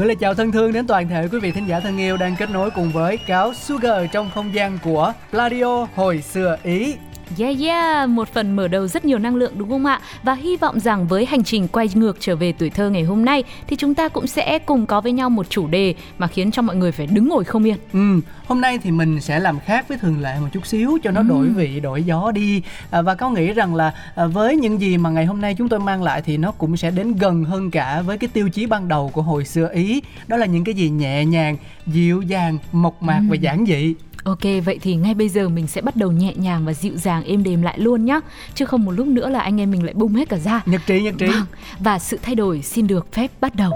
Gửi lời chào thân thương đến toàn thể quý vị thính giả thân yêu đang kết nối cùng với cáo Sugar trong không gian của Pladio hồi xưa Ý. Yeah yeah, một phần mở đầu rất nhiều năng lượng đúng không ạ? Và hy vọng rằng với hành trình quay ngược trở về tuổi thơ ngày hôm nay thì chúng ta cũng sẽ cùng có với nhau một chủ đề mà khiến cho mọi người phải đứng ngồi không yên. Ừ, hôm nay thì mình sẽ làm khác với thường lệ một chút xíu cho nó Ừ. đổi vị, đổi gió đi. À, và có nghĩ rằng là à, với những gì mà ngày hôm nay chúng tôi mang lại thì nó cũng sẽ đến gần hơn cả với cái tiêu chí ban đầu của hồi xưa Ý. Đó là những cái gì nhẹ nhàng, dịu dàng, mộc mạc và giản dị. Ok, vậy thì ngay bây giờ mình sẽ bắt đầu nhẹ nhàng và dịu dàng êm đềm lại luôn nhá. Chứ không một lúc nữa là anh em mình lại bung hết cả ra. Nhật trí, nhật trí. Vâng, và sự thay đổi xin được phép bắt đầu.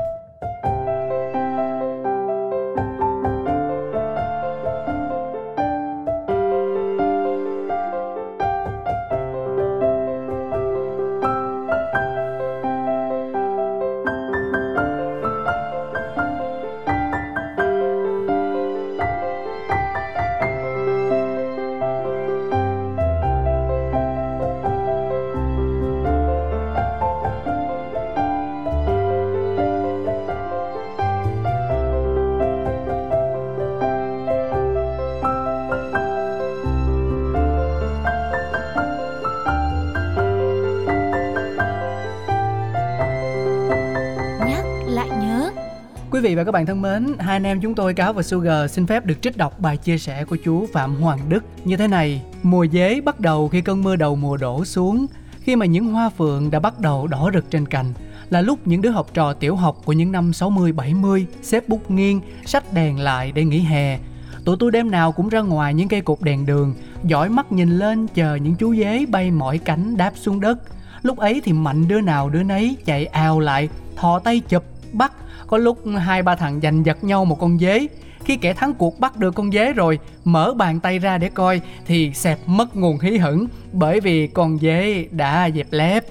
Quý vị và các bạn thân mến, hai anh em chúng tôi Cáo và Sugar xin phép được trích đọc bài chia sẻ của chú Phạm Hoàng Đức như thế này. Mùa dế bắt đầu khi cơn mưa đầu mùa đổ xuống, khi mà những hoa phượng đã bắt đầu đỏ rực trên cành, là lúc những đứa học trò tiểu học của những năm 60-70 xếp bút nghiêng, sách đèn lại để nghỉ hè. Tụi tôi đêm nào cũng ra ngoài những cây cột đèn đường, dõi mắt nhìn lên chờ những chú dế bay mỏi cánh đáp xuống đất. Lúc ấy thì mạnh đứa nào đứa nấy chạy ào lại, thò tay chụp, bắt. Có lúc hai ba thằng giành giật nhau một con dế. Khi kẻ thắng cuộc bắt được con dế rồi, mở bàn tay ra để coi thì xẹp mất nguồn hí hửng bởi vì con dế đã dẹp lép.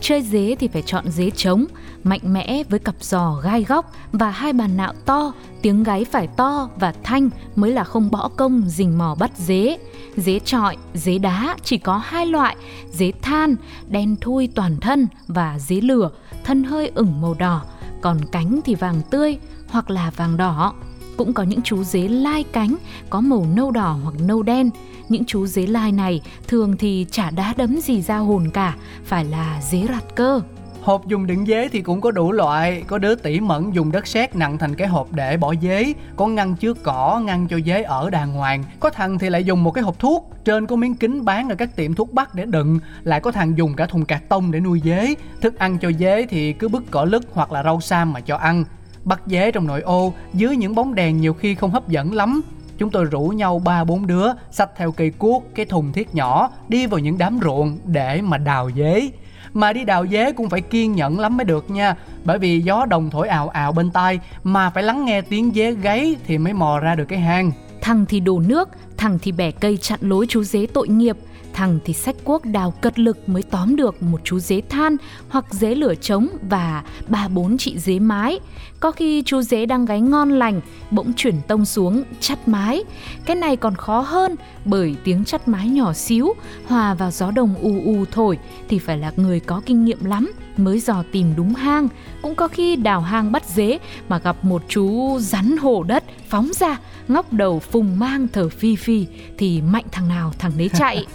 Chơi dế thì phải chọn dế trống, mạnh mẽ với cặp giò gai góc và hai bàn nạo to, tiếng gáy phải to và thanh mới là không bỏ công rình mò bắt dế. Dế trọi, dế đá chỉ có hai loại, dế than, đen thui toàn thân và dế lửa, thân hơi ửng màu đỏ, còn cánh thì vàng tươi hoặc là vàng đỏ. Cũng có những chú dế lai cánh có màu nâu đỏ hoặc nâu đen. Những chú dế lai này thường thì chả đá đấm gì ra hồn cả, phải là dế rặt cơ. Hộp dùng đựng dế thì cũng có đủ loại. Có đứa tỉ mẫn dùng đất sét nặng thành cái hộp để bỏ dế. Có ngăn chứa cỏ, ngăn cho dế ở đàng hoàng. Có thằng thì lại dùng một cái hộp thuốc. Trên có miếng kính bán ở các tiệm thuốc bắc để đựng. Lại có thằng dùng cả thùng cạc tông để nuôi dế. Thức ăn cho dế thì cứ bứt cỏ lứt hoặc là rau sam mà cho ăn. Bắt dế trong nội ô Dưới những bóng đèn nhiều khi không hấp dẫn lắm. Chúng tôi rủ nhau ba bốn đứa Xách theo cây cuốc, cái thùng thiết nhỏ Đi vào những đám ruộng để mà đào dế mà đi đào dế cũng phải kiên nhẫn lắm mới được nha. Bởi vì gió đồng thổi ào ào bên tai Mà phải lắng nghe tiếng dế gáy thì mới mò ra được cái hang. Thằng thì đổ nước, thằng thì bẻ cây chặn lối chú dế tội nghiệp, thằng thì sách cuốc đào cật lực mới tóm được một chú dế than hoặc dế lửa trống và ba bốn chị dế mái. Có khi chú dế đang gáy ngon lành, bỗng chuyển tông xuống chắt mái. Cái này còn khó hơn bởi tiếng chắt mái nhỏ xíu, hòa vào gió đồng u u thổi thì phải là người có kinh nghiệm lắm mới dò tìm đúng hang. Cũng có khi đào hang bắt dế mà gặp một chú rắn hổ đất phóng ra, ngóc đầu phùng mang thở phi phi thì mạnh thằng nào thằng đấy chạy.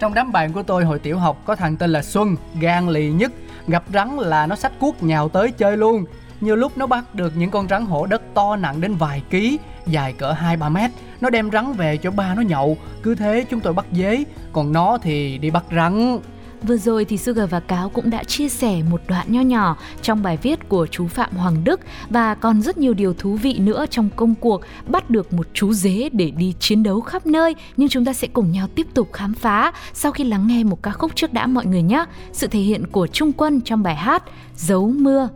Trong đám bạn của tôi hồi tiểu học, có thằng tên là Xuân, Gan lì nhất. Gặp rắn là nó xách cuốc nhào tới chơi luôn. Nhiều lúc nó bắt được những con rắn hổ đất to nặng đến vài ký, Dài cỡ 2-3 mét. Nó đem rắn về cho ba nó nhậu, Cứ thế chúng tôi bắt dế. Còn nó thì đi bắt rắn. Vừa rồi thì Sugar và Cáo cũng đã chia sẻ một đoạn nho nhỏ trong bài viết của chú Phạm Hoàng Đức và còn rất nhiều điều thú vị nữa trong công cuộc bắt được một chú dế để đi chiến đấu khắp nơi. Nhưng chúng ta sẽ cùng nhau tiếp tục khám phá sau khi lắng nghe một ca khúc trước đã mọi người nhé. Sự thể hiện của Trung Quân trong bài hát Dấu Mưa.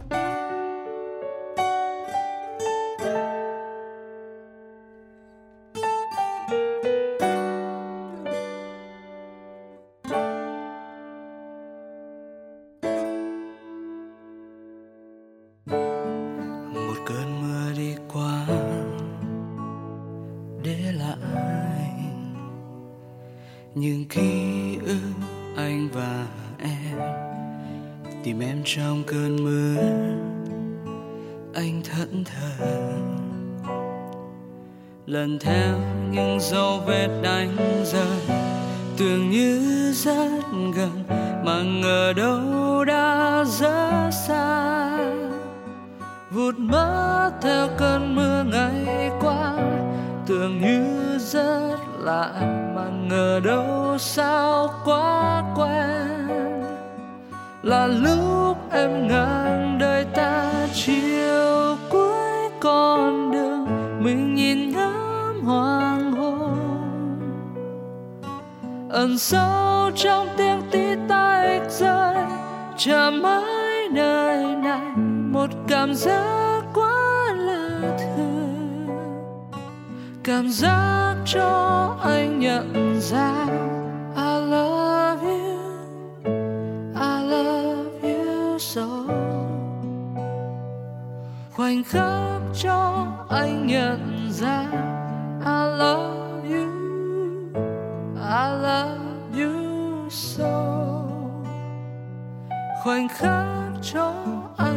Mà ngờ đâu đã rất xa vụt mất theo cơn mưa ngày qua, tưởng như rất lạ, mà ngờ đâu sao quá quen là lúc em ngang đời ta, chiều cuối con đường, mình nhìn ngắm hoa. Ẩn sâu trong tiếng tí tách rơi, chờ mãi nơi này, một cảm giác quá là thường. Cảm giác cho anh nhận ra, I love you, I love you so. Khoảnh khắc cho anh nhận ra, I love khoảnh khắc cho anh.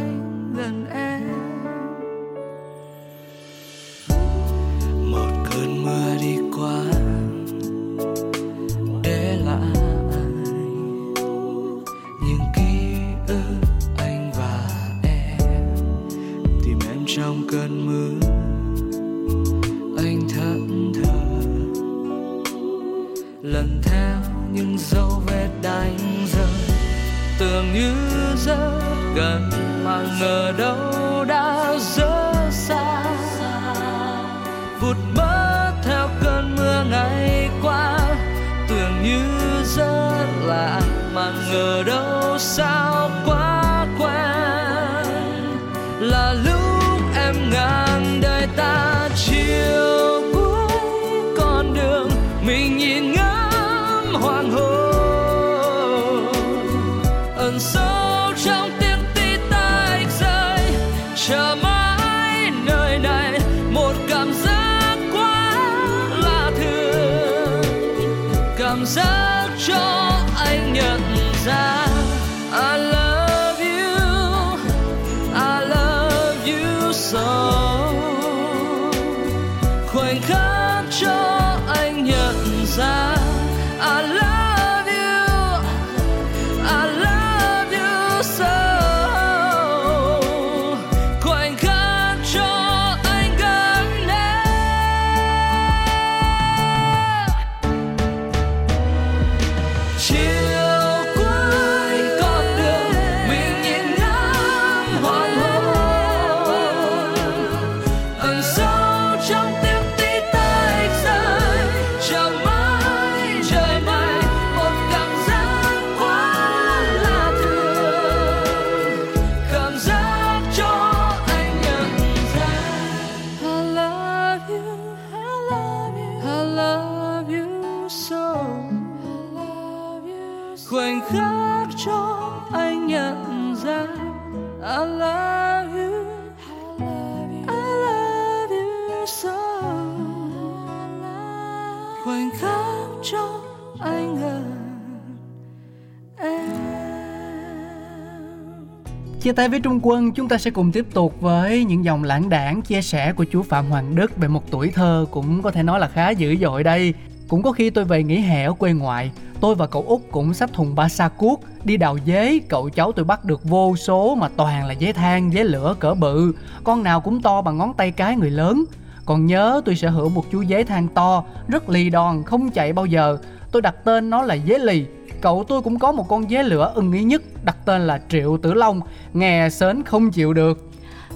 Chia tay với Trung Quân, chúng ta sẽ cùng tiếp tục với những dòng lãng đảng chia sẻ của chú Phạm Hoàng Đức về một tuổi thơ cũng có thể nói là khá dữ dội đây. Cũng có khi tôi về nghỉ hè ở quê ngoại, tôi và cậu út cũng sắp thùng ba sa cuốc, đi đào dế, cậu cháu tôi bắt được vô số mà toàn là dế than, dế lửa cỡ bự, con nào cũng to bằng ngón tay cái người lớn. Còn nhớ tôi sở hữu một chú dế than to, rất lì đòn, không chạy bao giờ. Tôi đặt tên nó là dế lì. Cậu tôi cũng có một con dế lửa ưng ý nhất, đặt tên là Triệu Tử Long, nghe sến không chịu được.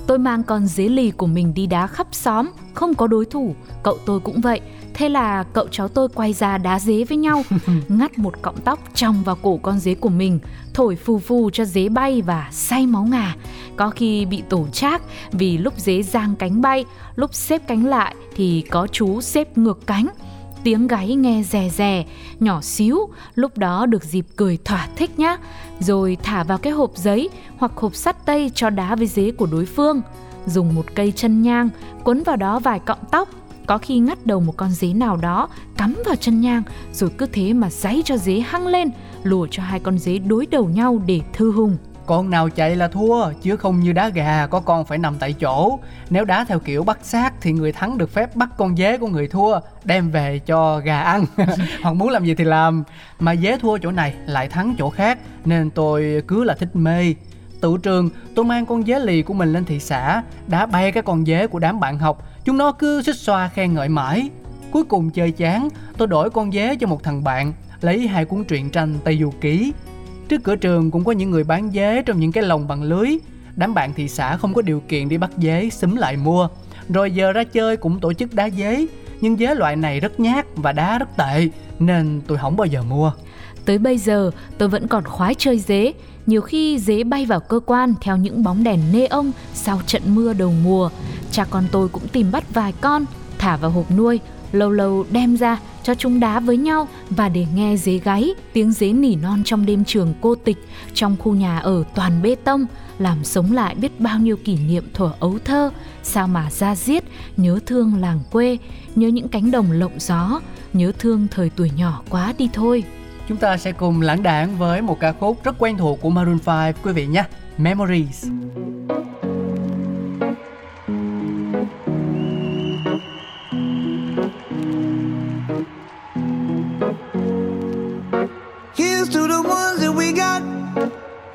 Tôi mang con dế lì của mình đi đá khắp xóm, không có đối thủ, cậu tôi cũng vậy. Thế là cậu cháu tôi quay ra đá dế với nhau, ngắt một cọng tóc trong vào cổ con dế của mình, thổi phù phù cho dế bay và say máu ngà. Có khi bị tổ trác vì lúc dế giang cánh bay, lúc xếp cánh lại thì có chú xếp ngược cánh. Tiếng gáy nghe rè rè, nhỏ xíu, lúc đó được dịp cười thỏa thích nhá. Rồi thả vào cái hộp giấy hoặc hộp sắt tây cho đá với dế của đối phương. Dùng một cây chân nhang, quấn vào đó vài cọng tóc, có khi ngắt đầu một con dế nào đó cắm vào chân nhang rồi cứ thế mà giấy cho dế hăng lên lùa cho hai con dế đối đầu nhau để thư hùng con nào chạy là thua, chứ không như đá gà, có con phải nằm tại chỗ. Nếu đá theo kiểu bắt xác thì người thắng được phép bắt con dế của người thua, đem về cho gà ăn. Hoặc muốn làm gì thì làm. Mà dế thua chỗ này, lại thắng chỗ khác, nên tôi cứ là thích mê. Tự trường, tôi mang con dế lì của mình lên thị xã, đá bay cái con dế của đám bạn học. Chúng nó cứ xích xoa khen ngợi mãi. Cuối cùng chơi chán, tôi đổi con dế cho một thằng bạn, lấy hai cuốn truyện tranh tây du ký. Trước cửa trường cũng có những người bán dế trong những cái lồng bằng lưới. Đám bạn thị xã không có điều kiện đi bắt dế, xúm lại mua. Rồi giờ ra chơi cũng tổ chức đá dế. Nhưng dế loại này rất nhát và đá rất tệ, nên tôi không bao giờ mua. Tới bây giờ tôi vẫn còn khoái chơi dế Nhiều khi dế bay vào cơ quan theo những bóng đèn nê ông sau trận mưa đầu mùa Cha con tôi cũng tìm bắt vài con, thả vào hộp nuôi Lâu lâu đem ra cho chúng đá với nhau và để nghe dế gáy, tiếng dế nỉ non trong đêm trường cô tịch, trong khu nhà ở toàn bê tông, làm sống lại biết bao nhiêu kỷ niệm thuở ấu thơ, sao mà ra giết, nhớ thương làng quê, nhớ những cánh đồng lộng gió, nhớ thương thời tuổi nhỏ quá đi thôi. Chúng ta sẽ cùng lãng đảng với một ca khúc rất quen thuộc của Maroon 5 quý vị nhé. Memories.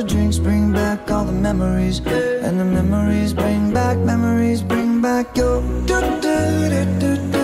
The drinks bring back all the memories. And the memories bring back, memories bring back your. Do, do, do, do, do,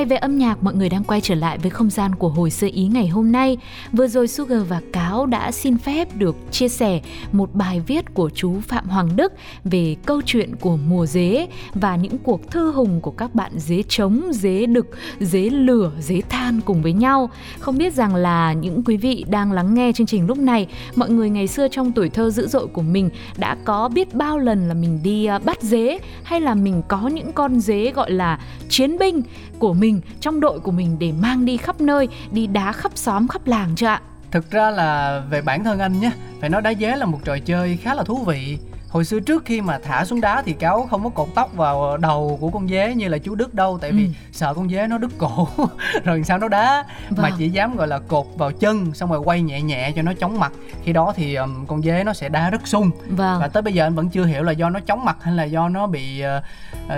tay về âm nhạc, mọi người đang quay trở lại với không gian của hồi sơ ý ngày hôm nay. Vừa rồi Sugar và Cáo đã xin phép được chia sẻ một bài viết của chú Phạm Hoàng Đức về câu chuyện của mùa dế và những cuộc thư hùng của các bạn dế trống, dế đực, dế lửa, dế than cùng với nhau. Không biết rằng là những quý vị đang lắng nghe chương trình lúc này, mọi người ngày xưa trong tuổi thơ dữ dội của mình đã có biết bao lần là mình đi à, bắt dế hay là mình có những con dế gọi là chiến binh của mình mình, trong đội của mình để mang đi khắp nơi, đi đá khắp xóm, khắp làng chưa ạ? Thực ra là về bản thân anh nhé, phải nói đá dế là một trò chơi khá là thú vị hồi xưa trước khi mà thả xuống đá thì cáo không có cột tóc vào đầu của con dế như là chú đức đâu tại vì Ừ. sợ con dế nó đứt cổ. Rồi sao nó đá mà Vâng. chỉ dám gọi là cột vào chân xong rồi quay nhẹ nhẹ cho nó chóng mặt. Khi đó thì um, con dế nó sẽ đá rất sung. Vâng. Và tới bây giờ anh vẫn chưa hiểu là do nó chóng mặt hay là do nó bị uh,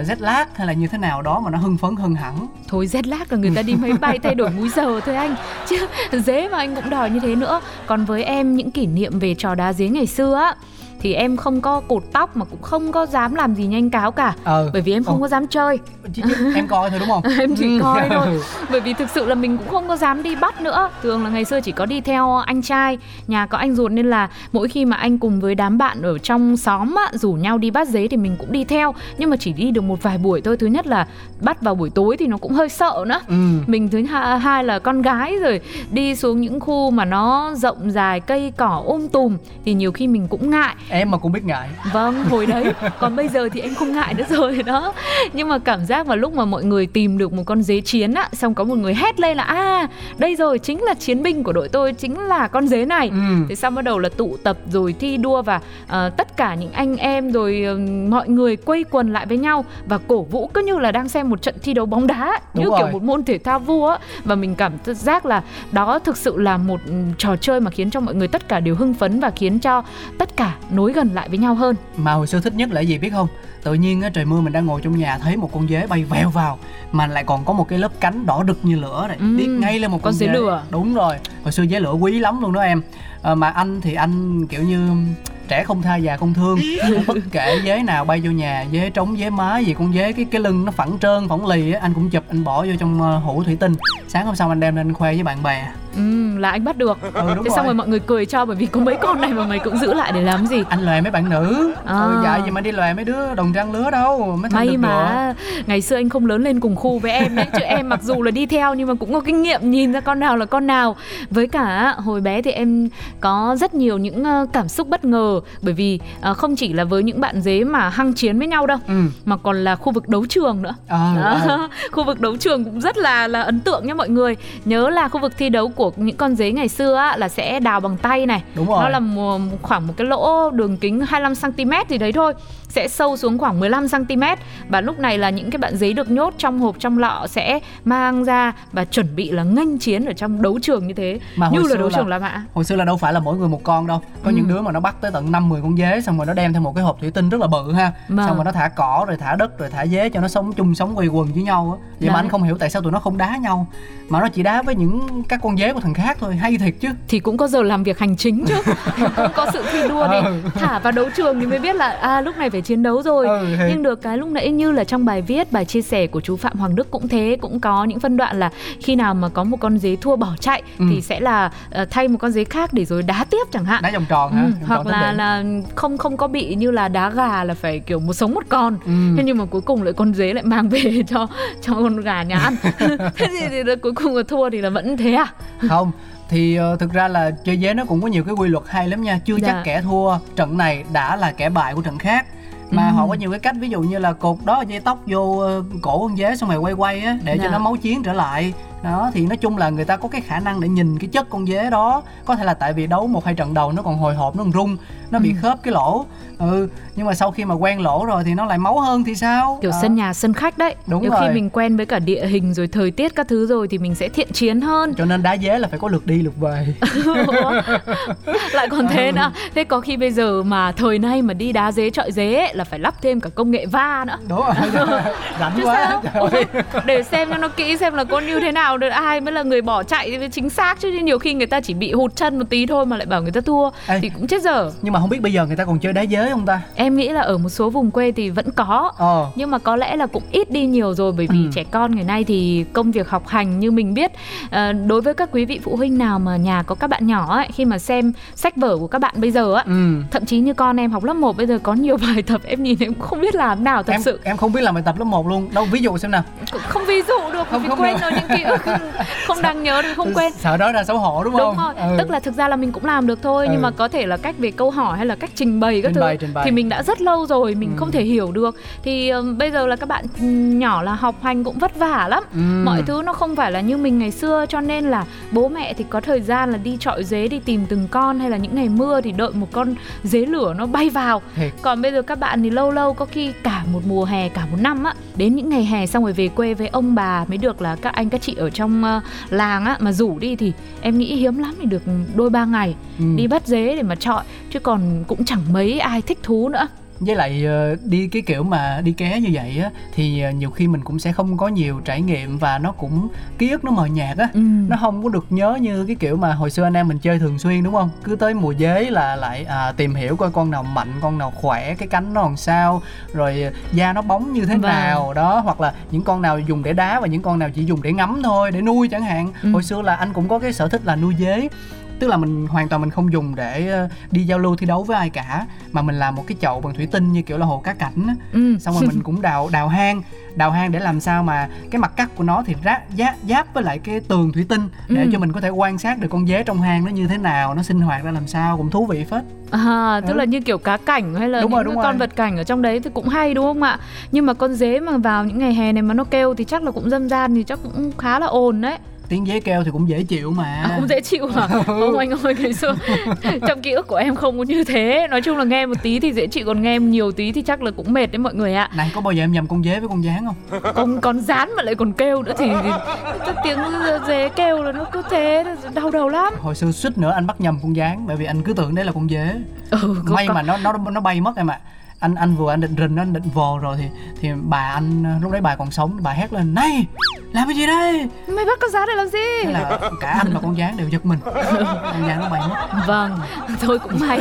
uh, rét lát hay là như thế nào đó mà nó hưng phấn hơn hẳn. Thôi rét lát là người ta đi máy bay thay đổi múi giờ thôi anh. Chứ dế mà anh cũng đòi như thế nữa. Còn với em những kỷ niệm về trò đá dế ngày xưa á thì em không có cột tóc mà cũng không có dám làm gì nhanh cáo cả. Ờ. Bởi vì em không Ồ. có dám chơi. Chứ, chứ em coi thôi đúng không? Em chỉ Ừ. coi thôi. Bởi vì thực sự là mình cũng không có dám đi bắt nữa. Thường là ngày xưa chỉ có đi theo anh trai. Nhà có anh ruột nên là mỗi khi mà anh cùng với đám bạn ở trong xóm á, rủ nhau đi bắt dế thì mình cũng đi theo. Nhưng mà chỉ đi được một vài buổi thôi. Thứ nhất là bắt vào buổi tối thì nó cũng hơi sợ nữa. Ừ. Mình thứ hai, hai là con gái rồi đi xuống những khu mà nó rộng dài cây cỏ um tùm thì nhiều khi mình cũng ngại em mà cũng biết ngại. Vâng, hồi đấy. Còn bây giờ thì em không ngại nữa rồi đó. Nhưng mà cảm giác vào lúc mà mọi người tìm được một con dế chiến á Xong có một người hét lên là À, đây rồi, chính là chiến binh của đội tôi Chính là con dế này. Ừ. Thế xong bắt đầu là tụ tập rồi thi đua Và ờ, tất cả những anh em rồi ờ, mọi người quây quần lại với nhau Và cổ vũ cứ như là đang xem một trận thi đấu bóng đá Đúng Như rồi. kiểu một môn thể thao vua á. Và mình cảm giác là đó thực sự là một ừ, trò chơi mà khiến cho mọi người tất cả đều hưng phấn Và khiến cho tất cả nối gần lại với nhau hơn. Mà hồi xưa thích nhất là gì biết không? Tự nhiên á trời mưa mình đang ngồi trong nhà thấy một con dế bay vèo vào mà lại còn có một cái lớp cánh đỏ rực như lửa này. Ừm, điếc ngay lên một con, con dế lửa. đúng rồi hồi xưa dế lửa quý lắm luôn đó em. À, mà anh thì anh kiểu như trẻ không tha già không thương. Bất kể dế nào bay vô nhà dế trống dế má gì con dế cái cái lưng nó phẳng trơn phẳng lì á anh cũng chụp anh bỏ vô trong ờ, hũ thủy tinh. Sáng hôm sau anh đem lên khoe với bạn bè Ừ, là anh bắt được. Ừ Thế xong rồi mọi người cười cho bởi vì có mấy con này mà mày cũng giữ lại để làm gì? Anh lòe mấy bạn nữ. À. ừ, dạ gì mà đi lòe mấy đứa đồng trăng lứa đâu mới May được mà. ngày xưa anh không lớn lên cùng khu với em đấy Chứ em mặc dù là đi theo nhưng mà cũng có kinh nghiệm nhìn ra con nào là con nào. Với cả hồi bé thì em có rất nhiều những ờ, cảm xúc bất ngờ Bởi vì ờ, không chỉ là với những bạn dế mà hăng chiến với nhau đâu ừ. Mà còn là khu vực đấu trường nữa. À, à. Khu vực đấu trường cũng rất là là ấn tượng nha mọi người. Nhớ là khu vực thi đấu của những con dế ngày xưa á, là sẽ đào bằng tay này. Đúng rồi. nó là một, khoảng một cái lỗ đường kính 25 cm gì đấy thôi. Sẽ sâu xuống khoảng 15 cm và lúc này là những cái bạn dế được nhốt trong hộp trong lọ sẽ mang ra và chuẩn bị là nghênh chiến ở trong đấu trường như thế. Mà như là đấu là- trường La Mã. hồi xưa là đâu phải là mỗi người một con đâu. Có Ừ. những đứa mà nó bắt tới tận năm 10 con dế xong rồi nó đem theo một cái hộp thủy tinh rất là bự ha. Vâng. xong rồi nó thả cỏ rồi thả đất rồi thả dế cho nó sống chung sống quây quần với nhau á. Vậy mà Đấy. anh không hiểu tại sao tụi nó không đá nhau. Mà nó chỉ đá với những các con dế của thằng khác thôi hay thiệt chứ. Thì cũng có giờ làm việc hành chính chứ. Cũng có sự thi đua để Ừ. thả vào đấu trường thì mới biết là à lúc này phải chiến đấu rồi. Ừ, nhưng được cái lúc nãy như là trong bài viết bài chia sẻ của chú Phạm Hoàng Đức cũng thế cũng có những phân đoạn là khi nào mà có một con dế thua bỏ chạy Ừ. thì sẽ là ờ, thay một con dế khác để rồi đá tiếp chẳng hạn. Đá vòng tròn Ừ, vòng hoặc tròn là là không không có bị như là đá gà là phải kiểu một sống một con. Ừ. thế nhưng mà cuối cùng lại con dế lại mang về cho cho con gà nhà ăn. Thế thì, thì cuối cùng là thua thì là vẫn thế à không thì uh, thực ra là chơi dế nó cũng có nhiều cái quy luật hay lắm nha chưa Dạ. chắc kẻ thua trận này đã là kẻ bại của trận khác mà Ừ. họ có nhiều cái cách ví dụ như là cột đó dây tóc vô ờ, cổ con dế xong rồi quay quay á để Dạ. cho nó máu chiến trở lại đó thì nói chung là người ta có cái khả năng để nhìn cái chất con dế đó. Có thể là tại vì đấu một hai trận đầu nó còn hồi hộp nó còn rung nó bị Ừ. khớp cái lỗ. Ừ nhưng mà sau khi mà quen lỗ rồi thì nó lại máu hơn thì sao? Kiểu Đó. sân nhà sân khách đấy. Đúng nhiều khi rồi. mình quen với cả địa hình rồi thời tiết các thứ rồi thì mình sẽ thiện chiến hơn. Cho nên đá dế là phải có lượt đi lượt về. Lại còn thế Ừ. nữa. Thế có khi bây giờ mà thời nay mà đi đá dế trọi dế ấy, là phải lắp thêm cả công nghệ va nữa. Đúng rồi. Rảnh chứ quá. sao? Ơi. để xem cho nó kỹ xem là con như thế nào được ai mới là người bỏ chạy chính xác. Chứ nhiều khi người ta chỉ bị hụt chân một tí thôi mà lại bảo người ta thua Ê. thì cũng chết dở. nhưng mà không biết bây giờ người ta còn chơi đá dế không ta? Em nghĩ là ở một số vùng quê thì vẫn có. Ờ. Nhưng mà có lẽ là cũng ít đi nhiều rồi bởi vì Ừ. trẻ con ngày nay thì công việc học hành như mình biết. Ờ, đối với các quý vị phụ huynh nào mà nhà có các bạn nhỏ ấy khi mà xem sách vở của các bạn bây giờ á ừ. thậm chí như con em học lớp 1 bây giờ có nhiều bài tập em nhìn em cũng không biết làm nào thật em sự. em không biết làm bài tập lớp 1 luôn. Đâu ví dụ xem nào. Không ví dụ được Không, vì không quên được. rồi những ký ức không đáng nhớ thì không quên sợ nói ra xấu hổ đúng không đúng rồi Ừ. tức là thực ra là mình cũng làm được thôi nhưng Ừ. mà có thể là cách về câu hỏi hay là cách trình bày các Trình thứ bày, trình bày. thì mình đã rất lâu rồi mình Ừ. không thể hiểu được thì ừm, bây giờ là các bạn nhỏ là học hành cũng vất vả lắm Ừ. mọi thứ nó không phải là như mình ngày xưa cho nên là bố mẹ thì có thời gian là đi trọi dế đi tìm từng con hay là những ngày mưa thì đợi một con dế lửa nó bay vào Thiệt. còn bây giờ các bạn thì lâu lâu có khi cả một mùa hè cả một năm á đến những ngày hè xong rồi về quê với ông bà mới được là các anh các chị ở trong ờ, làng á mà rủ đi thì em nghĩ hiếm lắm thì được đôi ba ngày Ừ. đi bắt dế để mà trọi chứ còn cũng chẳng mấy ai thích thú nữa với lại ờ, đi cái kiểu mà đi ké như vậy á thì ờ, nhiều khi mình cũng sẽ không có nhiều trải nghiệm và nó cũng ký ức nó mờ nhạt á ừ. nó không có được nhớ như cái kiểu mà hồi xưa anh em mình chơi thường xuyên đúng không cứ tới mùa dế là lại à, tìm hiểu coi con nào mạnh con nào khỏe cái cánh nó làm sao rồi da nó bóng như thế Vâng. nào đó hoặc là những con nào dùng để đá và những con nào chỉ dùng để ngắm thôi để nuôi chẳng hạn Ừ. hồi xưa là anh cũng có cái sở thích là nuôi dế tức là mình hoàn toàn mình không dùng để ờ, đi giao lưu thi đấu với ai cả mà mình làm một cái chậu bằng thủy tinh như kiểu là hồ cá cảnh á Ừ. xong rồi mình cũng đào đào hang đào hang để làm sao mà cái mặt cắt của nó thì ráp giáp giáp với lại cái tường thủy tinh để Ừ. cho mình có thể quan sát được con dế trong hang nó như thế nào nó sinh hoạt ra làm sao cũng thú vị phết À, tức Ừ. là như kiểu cá cảnh hay là Đúng những rồi, đúng con rồi. vật cảnh ở trong đấy thì cũng hay đúng không ạ? Nhưng mà con dế mà vào những ngày hè này mà nó kêu thì chắc là cũng dâm gian thì chắc cũng khá là ồn đấy. Tiếng dế kêu thì cũng dễ chịu mà À, cũng dễ chịu hả? Ông anh ơi ngày xưa trong ký ức của em không có như thế. Nói chung là nghe một tí thì dễ chịu còn nghe nhiều tí thì chắc là cũng mệt đấy mọi người ạ. này có bao giờ em nhầm con dế với con gián không Con con rán mà lại còn kêu nữa thì, cái tiếng dế kêu là nó cứ thế đau đầu lắm. hồi xưa suýt nữa anh bắt nhầm con gián bởi vì anh cứ tưởng đấy là con dế Ừ, may có- mà nó nó nó bay mất em ạ anh anh vừa anh định rình anh định vồ rồi thì thì bà anh lúc đấy bà còn sống bà hét lên này làm cái gì đây Mày bắt con rán để làm gì? thế là cả anh và con gián đều giật mình con gián nó bay mất Vâng, thôi cũng may.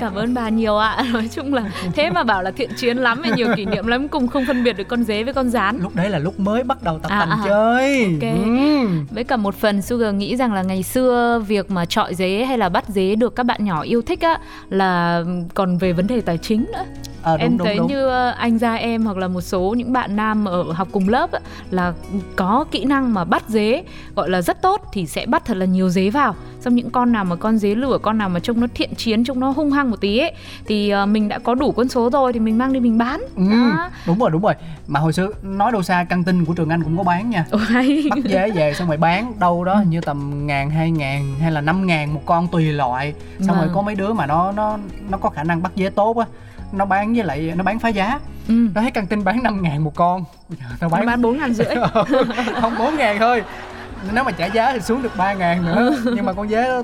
Cảm ơn bà nhiều ạ. Nói chung là thế mà bảo là thiện chiến lắm và nhiều kỷ niệm lắm cùng không phân biệt được con dế với con rán. lúc đấy là lúc mới bắt đầu tập À, tành à. chơi Ok. Ừ. Với cả một phần Sugar nghĩ rằng là ngày xưa việc mà trọi dế hay là bắt dế được các bạn nhỏ yêu thích á là còn về vấn đề tài chính nữa. Ờ, đúng, em đúng, thấy đúng. như ờ, anh gia em hoặc là một số những bạn nam ở học cùng lớp á, là có kỹ năng mà bắt dế gọi là rất tốt thì sẽ bắt thật là nhiều dế vào. Xong những con nào mà con dế lửa con nào mà trông nó thiện chiến trông nó hung hăng một tí ấy thì ờ, mình đã có đủ quân số rồi thì mình mang đi mình bán. Ừ, Đó. đúng rồi đúng rồi. Mà hồi xưa nói đâu xa căng tin của trường anh cũng có bán nha. Bắt dế về xong rồi bán đâu đó hình như tầm ngàn hai ngàn hay là năm ngàn một con tùy loại. Xong rồi Vâng. có mấy đứa mà nó nó nó có khả năng bắt dế tốt á nó bán với lại nó bán phá giá. Ừ. nó thấy căng tin bán 5 ngàn một con. Nó bán bán bốn ngàn rưỡi. Không 4 ngàn thôi nếu mà trả giá thì xuống được 3 ngàn nữa nhưng mà con dế đó,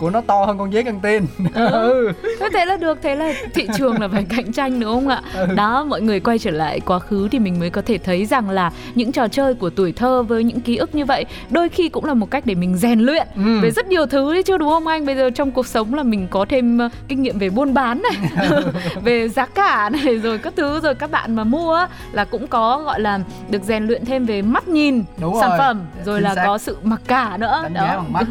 của nó to hơn con dế căng tin ừ. Thế thế là được, thế là thị trường là phải cạnh tranh đúng không ạ? Ừ. Đó, mọi người quay trở lại quá khứ thì mình mới có thể thấy rằng là những trò chơi của tuổi thơ với những ký ức như vậy đôi khi cũng là một cách để mình rèn luyện Ừ. về rất nhiều thứ đấy chứ đúng không anh? Bây giờ trong cuộc sống là mình có thêm ờ, kinh nghiệm về buôn bán này, về giá cả này rồi các thứ rồi các bạn mà mua là cũng có gọi là được rèn luyện thêm về mắt nhìn Đúng sản rồi. phẩm rồi Chính là xác. Có sự mặc cả nữa. đánh Đó. giá bằng mắt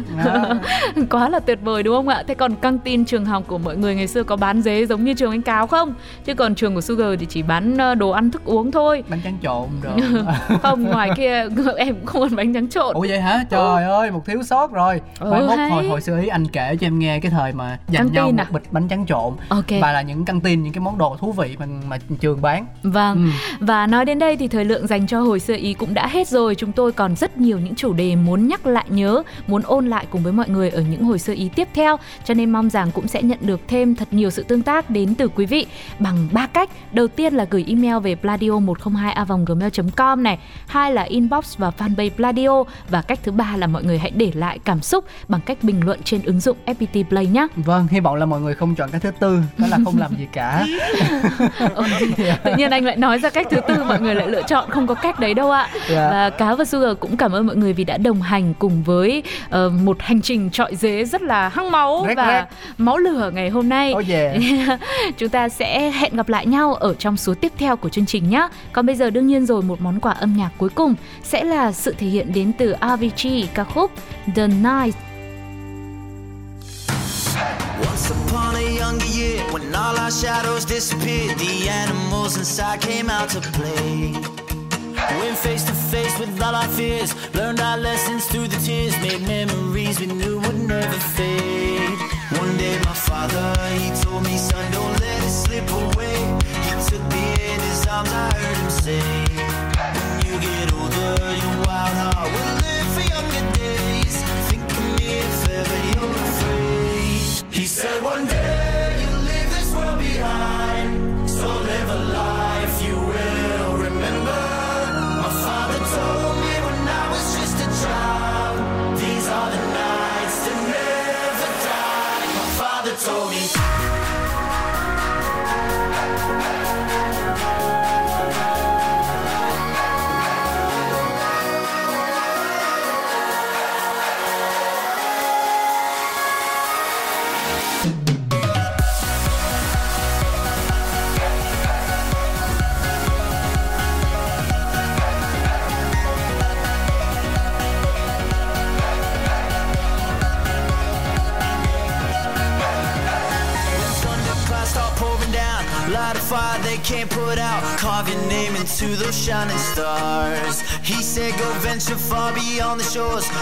quá là tuyệt vời đúng không ạ? Thế còn căng tin trường học của mọi người ngày xưa có bán dế giống như trường anh Cáo không? Chứ còn trường của Sugar thì chỉ bán ờ, đồ ăn thức uống thôi. bánh tráng trộn rồi không ngoài kia em cũng không ăn bánh trắng trộn. ủa vậy hả trời ơi một thiếu sót rồi Ừ, mốt hồi hồi xưa ý anh kể cho em nghe cái thời mà dành nhau một à? bịch bánh tráng trộn Ok. và là những căng tin những cái món đồ thú vị mà mà trường bán Vâng, Ừ. và nói đến đây thì thời lượng dành cho hồi xưa ý cũng đã hết rồi. Chúng tôi còn rất nhiều những chủ đề muốn nhắc lại nhớ, muốn ôn lại cùng với mọi người ở những hồi xưa ý tiếp theo. Cho nên mong rằng cũng sẽ nhận được thêm thật nhiều sự tương tác đến từ quý vị bằng ba cách. Đầu tiên là gửi email về pladio 102 gmail com này, hai là inbox và fanpage Pladio và cách thứ ba là mọi người hãy để lại cảm xúc bằng cách bình luận trên ứng dụng FPT Play nhé. vâng hy vọng là mọi người không chọn cái thứ tư đó là không làm gì cả Tự nhiên anh lại nói ra cách thứ tư mọi người lại lựa chọn không có cách đấy đâu ạ. Dạ. Và cá và Sugar cũng cảm ơn mọi người vì đã đồng hành cùng với ờ, một hành trình trọi dế rất là hăng máu Rét và rét. máu lửa ngày hôm nay. oh yeah Chúng ta sẽ hẹn gặp lại nhau ở trong số tiếp theo của chương trình nhé. Còn bây giờ đương nhiên rồi một món quà âm nhạc cuối cùng sẽ là sự thể hiện đến từ Avicii ca khúc The Night Once upon a younger year, when all our shadows disappeared, the animals inside came out to play. Went face to face with all our fears. Learned our lessons through the tears. Made memories we knew would never fade. One day my father, he told me, son, don't let it slip away. He took me in his arms, I heard him say, When you get older, your wild heart will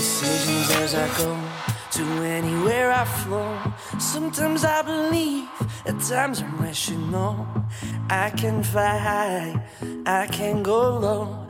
decisions as I go to anywhere I flow. Sometimes I believe, at times I'm rational. I can fly high, I can go low.